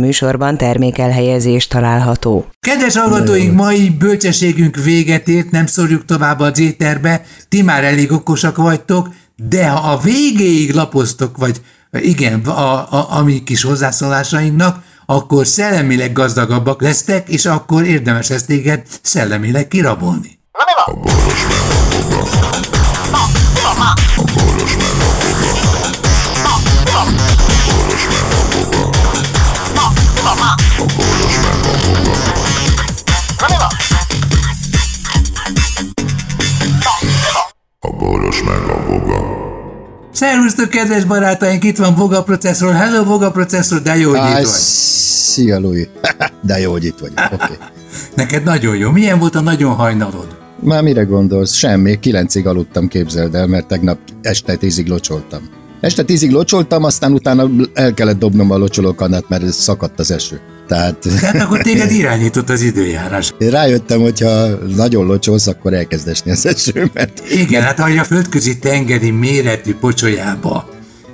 műsorban termékelhelyezés található. Kedves hallgatóink, mai bölcsességünk véget ért, nem szorjuk tovább a zéterbe, ti már elég okosak vagytok, de ha a végéig lapoztok, vagy igen, a, a, a mi kis hozzászólásainknak, akkor szellemileg gazdagabbak lesztek, és akkor érdemes lesz téged szellemileg kirabolni. Na mi Szervusztok, kedves barátaink, itt van Voga processzor. Hello, Voga processzor, de jó, hogy itt vagy. Szia, Louis. de jó, hogy itt vagy. Okay. Neked nagyon jó. Milyen volt a nagyon hajnalod? Már mire gondolsz? Semmi. Kilencig aludtam, képzeld el, mert tegnap este tízig locsoltam. Este tízig locsoltam, aztán utána el kellett dobnom a locsolókanát, mert szakadt az eső. Tehát... Tehát akkor téged irányított az időjárás. Én rájöttem, hogyha nagyon locsolsz, akkor elkezd esni az eső, mert... Igen, hát ha a földközi tengeri méretű pocsolyába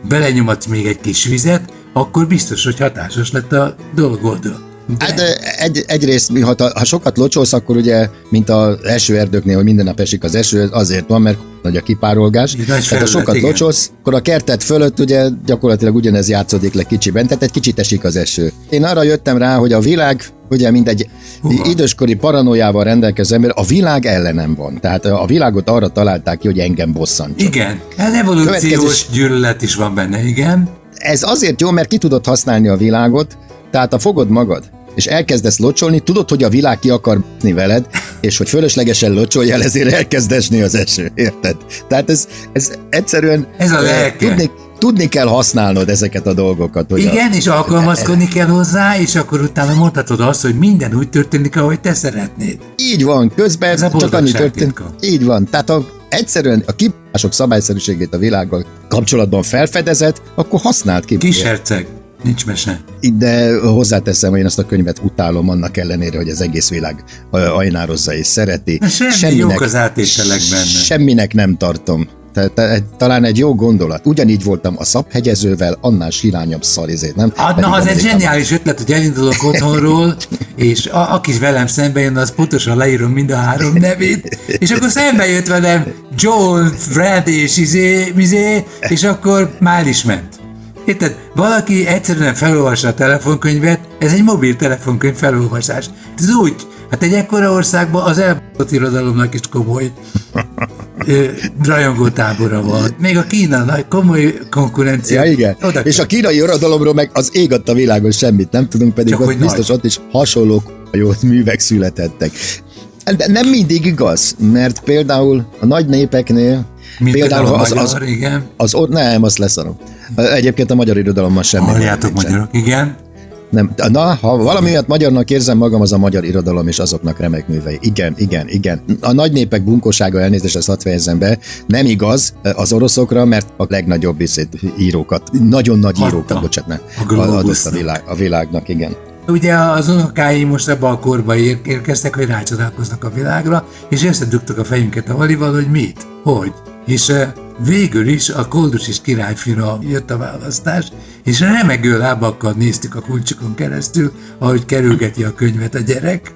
belenyomatsz még egy kis vizet, akkor biztos, hogy hatásos lett a dolgod. Hát egy, egyrészt, ha, ha sokat locsolsz, akkor ugye, mint az esőerdőknél, hogy minden nap esik az eső, azért van, mert nagy a kipárolgás. Tehát ha sokat igen. locsolsz, akkor a kertet fölött ugye gyakorlatilag ugyanez játszódik le kicsiben, tehát egy kicsit esik az eső. Én arra jöttem rá, hogy a világ, ugye mint egy Uha. időskori paranoiával rendelkező ember, a világ ellenem van. Tehát a világot arra találták ki, hogy engem bosszantson. Igen, ez evolúciós Következés... gyűlölet is van benne, igen. Ez azért jó, mert ki tudod használni a világot, tehát ha fogod magad, és elkezdesz locsolni, tudod, hogy a világ ki akar b***ni veled, és hogy fölöslegesen locsoljál, ezért elkezd esni az eső, érted? Tehát ez, ez egyszerűen... Ez a lelke. Tudni, tudni kell használnod ezeket a dolgokat. Hogy Igen, a, és alkalmazkodni kell hozzá, és akkor utána mondhatod azt, hogy minden úgy történik, ahogy te szeretnéd. Így van, közben Ez csak annyi történik. Így van, tehát a, egyszerűen a kipások szabályszerűségét a világgal kapcsolatban felfedezett, akkor használd ki. Kiserceg. Nincs mese. De hozzáteszem, hogy én azt a könyvet utálom annak ellenére, hogy az egész világ ajnározza és szereti. De semmi semminek, jók az átételek benne. Semminek nem tartom. Tehát talán egy jó gondolat. Ugyanígy voltam a szabhegyezővel, annál sirányabb szarizét, nem? Hát, na, az egy zseniális ötlet, hogy elindulok otthonról, és a, aki velem szembe jön, az pontosan leírom mind a három nevét, és akkor szembe jött velem Joel, Fred és izé, izé, és akkor már is ment. Érted? Valaki egyszerűen felolvassa a telefonkönyvet, ez egy mobil telefonkönyv felolvasás. Ez úgy, hát egy ekkora országban az elbújtott irodalomnak is komoly rajongó tábora van. Még a Kína nagy komoly konkurencia. Ja, igen. Oda És a kínai irodalomról meg az ég a világon semmit nem tudunk, pedig Csak ott biztos nagy. ott is hasonló jó művek születettek. De nem mindig igaz, mert például a nagy népeknél mint például az, magyar, az, igen. Az, az, nem, azt leszarom. Egyébként a magyar irodalommal semmi. Halljátok magyarok, igen. Nem, na, ha valami miatt magyarnak érzem magam, az a magyar irodalom és azoknak remek művei. Igen, igen, igen. A nagy népek bunkósága elnézést, ezt hadd fejezem be, nem igaz az oroszokra, mert a legnagyobb írókat, nagyon nagy Hatta. írókat, bocsánat, a adott a, világ, a világnak, igen. Ugye az unokái most ebbe a korba ér- érkeztek, hogy rácsodálkoznak a világra, és összedugtak a fejünket a valival, hogy mit, hogy. És végül is a Koldusis királyfira jött a választás, és remegő lábakkal néztük a kulcsokon keresztül, ahogy kerülgeti a könyvet a gyerek,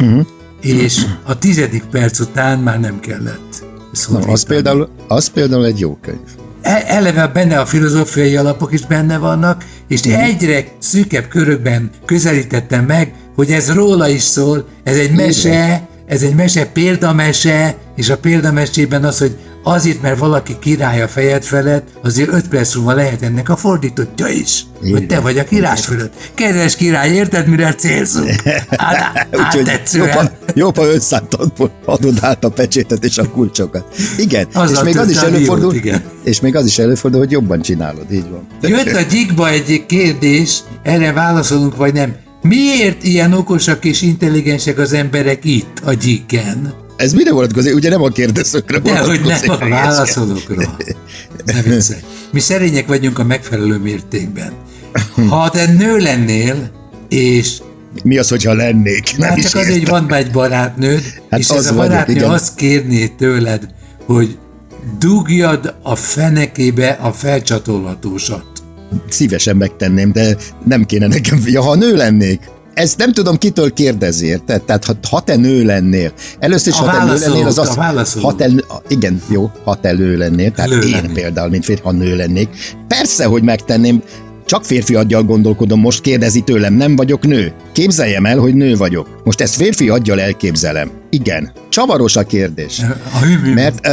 uh-huh. és a tizedik perc után már nem kellett Na, az, például, az például egy jó könyv. E, eleve benne a filozófiai alapok is benne vannak, és uh-huh. egyre szűkebb körökben közelítettem meg, hogy ez róla is szól, ez egy mese, ez egy mese, példamese, és a példamesében az, hogy azért, mert valaki király a fejed felett, azért öt perc múlva lehet ennek a fordítottja is. Igen. Hogy te vagy a király fölött. Kedves király, érted, mire célzunk? Hát, áttetszően. Jobb, ha 500 adod át a pecsétet és a kulcsokat. Igen, az és még az is előfordul, jót, igen. és még az is előfordul, hogy jobban csinálod, így van. Jött a gyikba egy kérdés, erre válaszolunk, vagy nem. Miért ilyen okosak és intelligensek az emberek itt, a gyíken? Ez mire vonatkozik? Ugye nem a kérdezőkre De hogy nem a válaszolókra. Ne viccelj. Mi szerények vagyunk a megfelelő mértékben. Ha te nő lennél, és mi az, hogyha lennék? Nem hát csak azért, hogy van egy barátnőd, hát és ez a barátnő vagyok, azt kérné tőled, hogy dugjad a fenekébe a felcsatolhatósat. szívesen megtenném, de nem kéne nekem, ja, ha nő lennék, ezt nem tudom, kitől kérdezi, érted? Tehát ha, ha te nő lennél, először is, A ha te nő lennél, az a az, válaszoló. ha te, igen, jó, ha te nő lennél, tehát Nő én lennél. például, mint férfi, ha nő lennék, persze, hogy megtenném, csak férfi aggyal gondolkodom, most kérdezi tőlem, nem vagyok nő. Képzeljem el, hogy nő vagyok. Most ezt férfi aggyal elképzelem. Igen. Csavaros a kérdés. A. Mert, ö,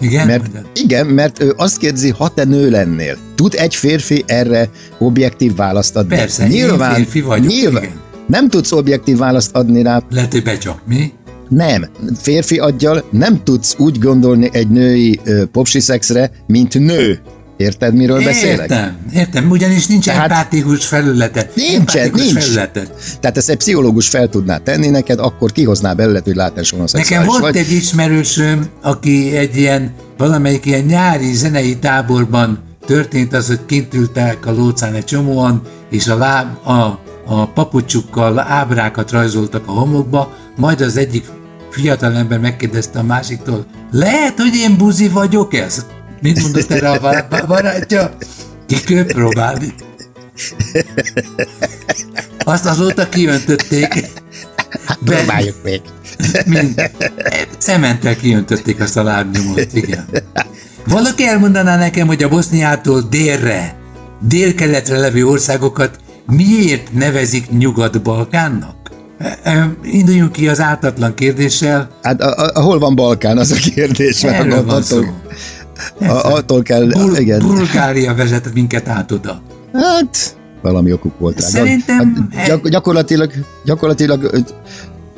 Igen? mert, Mondjad. igen, mert ő azt kérdezi, ha te nő lennél. Tud egy férfi erre objektív választ adni? Persze, én férfi vagyok, nyilván. igen. Nem tudsz objektív választ adni rá, Lehet, hogy becsap, mi? nem. Férfi aggyal nem tudsz úgy gondolni egy női ö, popsi szexre, mint nő. Érted, miről beszélek? Értem, értem, ugyanis nincs Tehát- empátikus felülete. Nincsen, nincs. felülete. Tehát ezt egy pszichológus fel tudná tenni neked, akkor kihozná belőle, hogy Nekem homoszexuális volt vagy. egy ismerősöm, aki egy ilyen, valamelyik ilyen nyári zenei táborban történt az, hogy kint ültek a lócán egy csomóan, és a, láb, a, a papucsukkal ábrákat rajzoltak a homokba, majd az egyik fiatalember megkérdezte a másiktól, lehet, hogy én buzi vagyok ez? Mit mondott erre a bar- bar- barátja? Ki kell próbálni. Azt azóta kiöntötték. Be- Próbáljuk még. Mind. Cementtel kiöntötték azt a lábnyomot, igen. Valaki elmondaná nekem, hogy a Boszniától délre, dél-keletre levő országokat miért nevezik Nyugat-Balkánnak? E, e, Induljunk ki az ártatlan kérdéssel. Hát a, a, hol van Balkán, az a kérdés. mert Erről van szó. a, attól kell, Bul- igen. Bulgária vezetett minket át oda. Hát, valami okuk volt rá. Szerintem- Hát, gyak, gyakorlatilag, gyakorlatilag ö,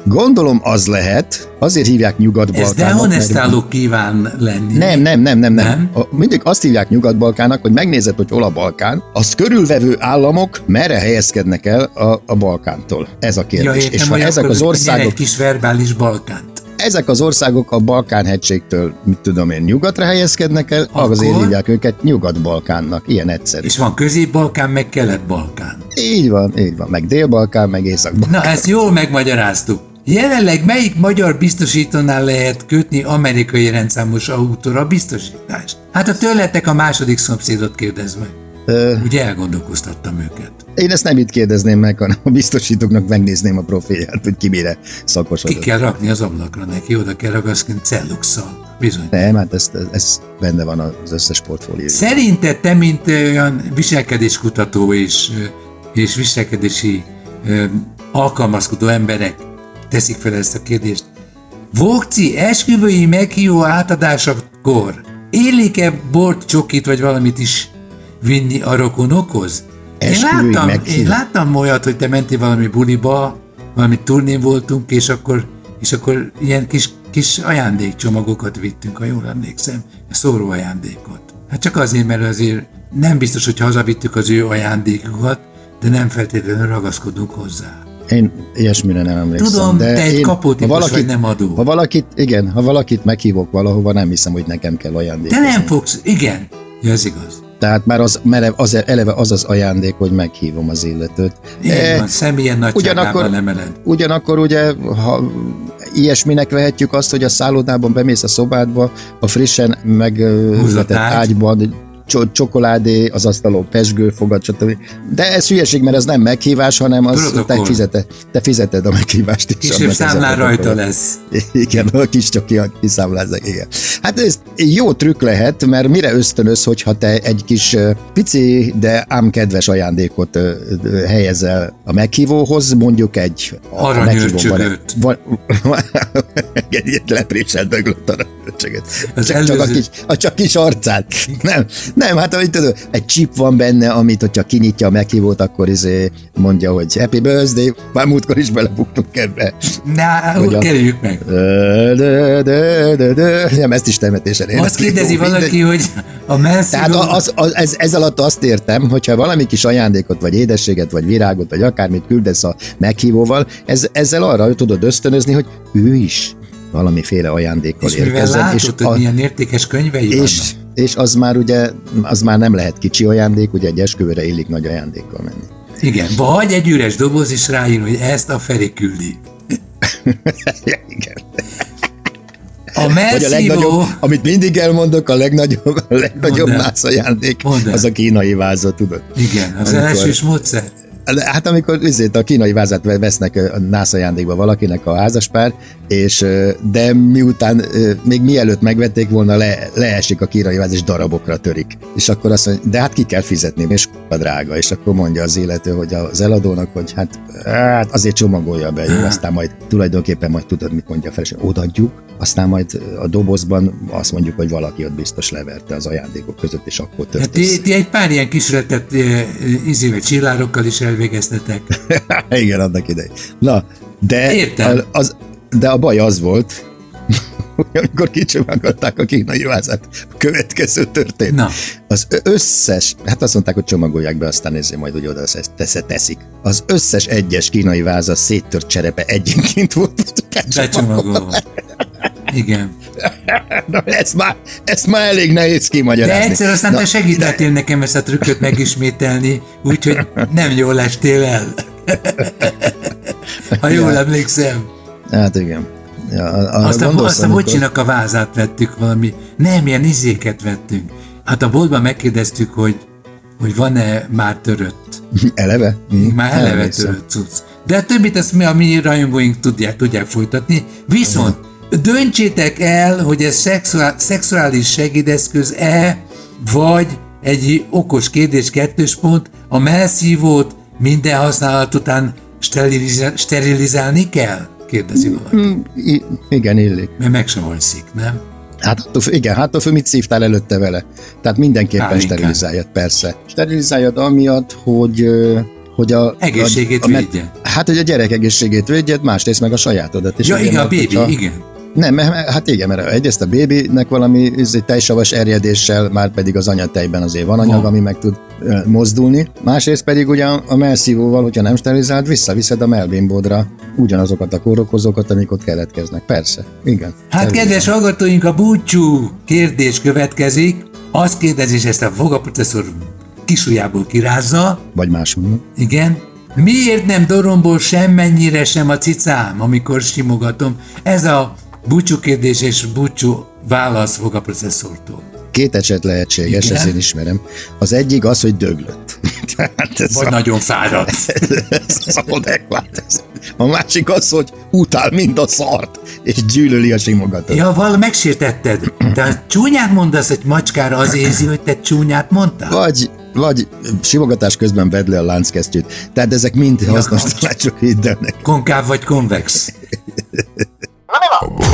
gondolom az lehet, azért hívják Ez Nyugat-Balkának. mert- dehonestáló kíván lenni. Nem, nem, nem, nem, nem. Nem? A, mindig azt hívják Nyugat-Balkának, hogy megnézed, hogy hol a Balkán, azt körülvevő államok merre helyezkednek el a, a Balkántól. Ez a kérdés. Ja, értem, És ha ezek az országok, egy kis verbális Balkánt. ezek az országok a Balkán-hegységtől, mit tudom én, nyugatra helyezkednek el, Akkor? azért hívják őket Nyugat-Balkánnak. Ilyen egyszerű. És van Közép-Balkán, meg Kelet-Balkán. Így van, így van. Meg Dél-Balkán, meg Észak-Balkán. Na, ezt jól megmagyaráztuk. Jelenleg melyik magyar biztosítónál lehet kötni amerikai rendszámos autóra biztosítást? Hát a tőletek a második szomszédot kérdez meg. Ö, Ugye elgondolkoztattam őket. én ezt nem itt kérdezném meg, hanem a biztosítóknak megnézném a profilját, hogy ki mire szakosodott. Ki kell rakni az ablakra neki, oda kell ragaszkodni celluxal. Bizony. Nem, hát ez, ez benne van az összes portfólió. Szerinted te, mint olyan viselkedéskutató és, és viselkedési alkalmazkodó emberek teszik fel ezt a kérdést. Vokci esküvői meghívó átadásakor élik-e bort, csokit vagy valamit is vinni a rokonokhoz? Én láttam, meghívó? én láttam olyat, hogy te mentél valami buliba, valami turnén voltunk, és akkor, és akkor ilyen kis, kis ajándékcsomagokat vittünk, ha jól emlékszem, szóró ajándékot. Hát csak azért, mert azért nem biztos, hogy hazavittük az ő ajándékukat, de nem feltétlenül ragaszkodunk hozzá. Én ilyesmire nem emlékszem. Tudom, de te egy én, kapótípus vagy, nem adó. Ha valakit, igen, ha valakit meghívok valahova, nem hiszem, hogy nekem kell Te ajándékozni. nem fogsz, igen, ja, ez igaz. Tehát már az, mert az, eleve az az ajándék, hogy meghívom az illetőt. Így Eh, van, személyen nagyságában emeled. Ugyanakkor ugye, ha ilyesminek vehetjük azt, hogy a szállodában bemész a szobádba, a frissen megületett ágy. ágyban, cso- csokoládé, az asztalon pesgő, fogad, stb. De ez hülyeség, mert ez nem meghívás, hanem az te fizeted, te fizeted a meghívást is. A számlán rajta lesz. Igen, a kis csoki kiszámlázzák, igen. Hát ez jó trükk lehet, mert mire ösztönöz, hogyha te egy kis pici, de ám kedves ajándékot helyezel a meghívóhoz, mondjuk egy... Aranyőrcsögöt. Van, van, egy lepréselt döglött aranyőrcsögöt. Csak, csak, a kis, a csak kis arcát. Nem, nem, hát amit tudod, egy chip van benne, amit, hogyha kinyitja a meghívót, akkor izé mondja, hogy happy birthday, már múltkor is belebuktunk ebbe. Na, Hogy kerüljük meg. Nem, ezt is temetésen énekelik. Azt kérdezi valaki, hogy a menszívó... Tehát az, az, ez, ez alatt azt értem, hogyha valami kis ajándékot, vagy édességet, vagy virágot, vagy akármit küldesz a meghívóval, ez, ezzel arra tudod ösztönözni, hogy ő is valamiféle ajándékkal és mivel érkezzen. látod, hogy milyen értékes könyvei és, vannak. És az már ugye, az már nem lehet kicsi ajándék, ugye egy esküvőre illik nagy ajándékkal menni. Igen, vagy egy üres doboz is ráír, hogy ezt a Feri küldi. Igen. A hogy a legnagyobb, amit mindig elmondok, a legnagyobb, a legnagyobb nász ajándék, az a kínai váza, tudod? Igen, az Amikor... elsős módszer. Hát amikor üzét, a kínai vázát vesznek a nász ajándékba valakinek a házaspár, és de miután még mielőtt megvették volna, le, leesik a kínai váz, és darabokra törik. És akkor azt mondja, de hát ki kell fizetni, és a drága. És akkor mondja az illető, hogy az eladónak, hogy hát, hát azért csomagolja be, jó, aztán majd tulajdonképpen majd tudod, mit mondja fel, és odaadjuk, aztán majd a dobozban azt mondjuk, hogy valaki ott biztos leverte az ajándékok között, és akkor tört. Hát ti, ti egy pár ilyen kísérletet izével csillárokkal is elvégeztetek. Igen, annak idején. Na, de Értem. Az, de a baj az volt, amikor kicsomagolták a kínai vázát, a következő történt. Na. Az összes, hát azt mondták, hogy csomagolják be, aztán ezért majd úgy oda teszik. Az összes egyes kínai váza széttört cserepe egyenként volt. Becsomagolva. Igen. Na, ezt már, ezt már elég nehéz kimagyarázni. De egyszer aztán Na, te segítettél de... nekem ezt a trükköt megismételni, úgyhogy nem jól estél el. ha jól ja. emlékszem. Hát igen. Ja, aztán, aztán bocsinak a vázát vettük valami, nem, ilyen izéket vettünk. Hát a boltban megkérdeztük, hogy, hogy van-e már törött. Eleve? Már eleve Elmészem. törött cucc. De a többit ezt mi, a mi rajongóink tudják, tudják folytatni. Viszont döntsétek el, hogy ez szexuál, szexuális segédeszköz-e, vagy egy okos kérdés kettős pont, a melszívót minden használat után sterilizálni kell? kérdezi valaki. Mm, I- igen, illik. Mert meg sem alszik, nem? Hát attól, igen, hát attól mit szívtál előtte vele. Tehát mindenképpen Pálinkán. sterilizáljad, persze. Sterilizáljad amiatt, hogy hogy a... Egészségét a, a, védje. Hát, hogy a gyerek egészségét védjed, másrészt meg a sajátodat is. Ja, igen, a bébi, hogyha, igen. Nem, hát igen, mert egyrészt a bébinek valami tejsavas erjedéssel, már pedig az anyatejben azért van anyag, ami meg tud mozdulni. Másrészt pedig ugye a melszívóval, hogyha nem sterilizált, visszaviszed a melbimbódra ugyanazokat a kórokozókat, amik ott keletkeznek. Persze, igen. Hát kedves hallgatóink, a búcsú kérdés következik. Azt kérdezi, és ezt a fogaprocessor kisujjából kirázza. Vagy máshonnan. Igen. Miért nem dorombol semmennyire sem a cicám, amikor simogatom? Ez a búcsú kérdés és búcsú válasz fog a processzortól. Két eset lehetséges, Igen? ezt én ismerem. Az egyik az, hogy döglött. ez Vagy a, nagyon fáradt. ez az adekvát. A másik az, hogy utál mind a szart, és gyűlöli a simogatot. Ja, val megsértetted. De csúnyát mondasz egy macskára, az érzi, hogy te csúnyát mondtál? Vagy vagy simogatás közben vedd le a lánckesztyűt. Tehát ezek mind hasznos tanácsok, hidd el Konkáv vagy konvex? Na mi van?